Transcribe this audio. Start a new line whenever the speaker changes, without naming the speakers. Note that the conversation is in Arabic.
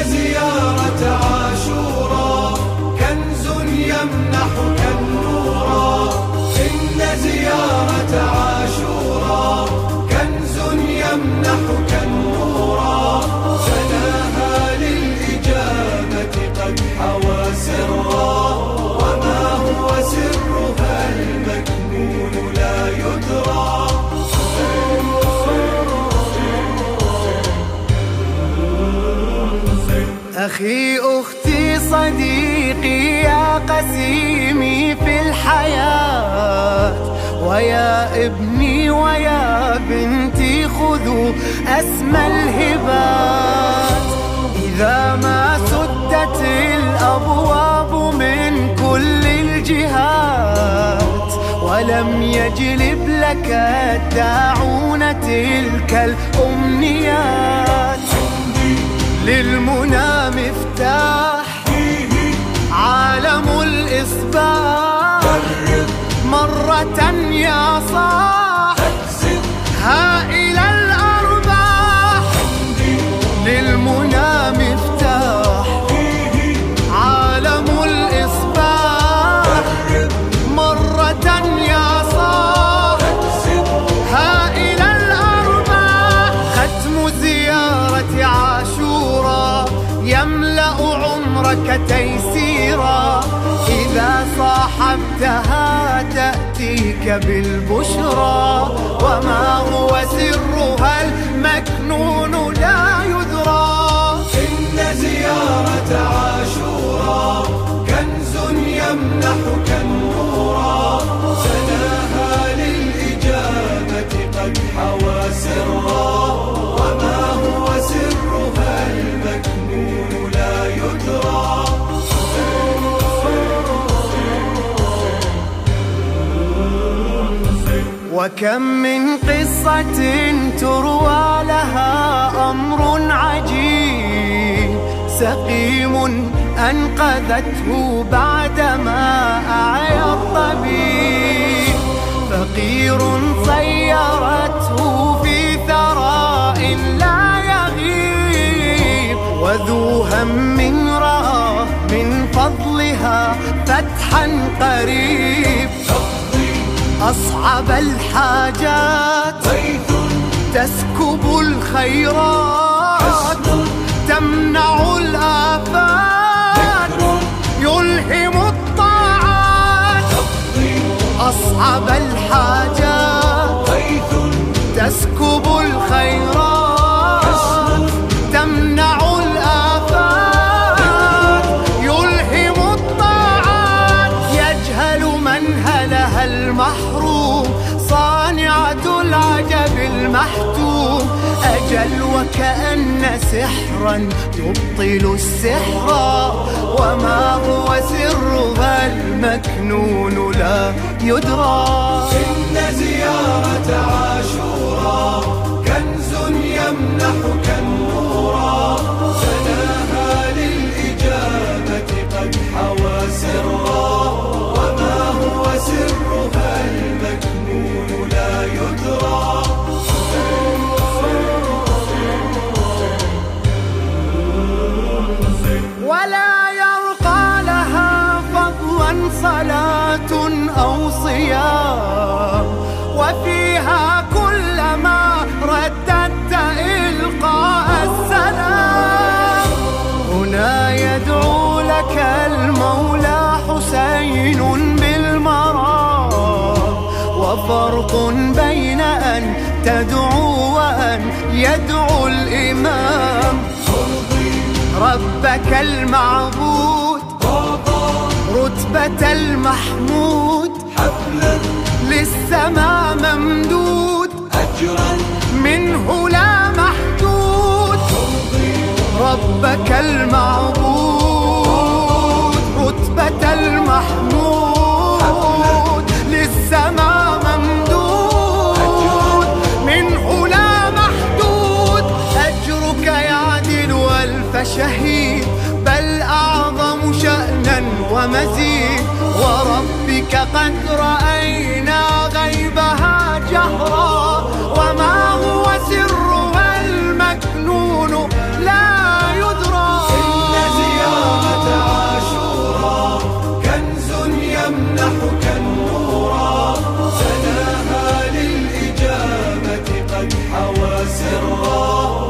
Eclesiastes. أخي أختي صديقي يا قسيمي في الحياة. ويا ابني ويا بنتي خذوا أسمى الهبات. إذا ما سدت الأبواب من كل الجهات ولم يجلب لك الداعون تلك الأمنيات. للمنى مفتاح. عالم الإصباح. مرة يا صاح. ها إلى الأرباح. للمنى مفتاح. عالم الإصباح. مرة يا صاح. ها إلى الأرباح. ختم زيارة عاشورا يملأ عمرك تيسيرا. إذا صاحبتها تأتيك بالبشرى. وما هو سرها؟ المكنون لا يدرى
إن زيارة عاشورا كنز يمنحك النورا
وكم من قصة تروى لها أمر عجيب. سقيم أنقذته بعدما أعيا الطبيب. فقير صيرته في ثراء لا يغيب. وذو هم رأى من فضلها فتحا قريب. أصعب الحاجات. تسكب الخيرات. تمنع الآفات وكأن سحرا يبطل السحر. وما هو سرها المكنون لا يدرى. وفرق بين أن تدعو وأن يدعو الإمام. ربك المعبود رتبة المحمود
حفلا
للسماء ممدود
أجرا
منه لا محدود. ربك المعبود. العزيز وربك قد رأينا غيبها جهرا. وما هو سرها المكنون لا يدرى. إن زيارة عاشورا كنز يمنحك النورا سناها للإجابة قد حوى سرا.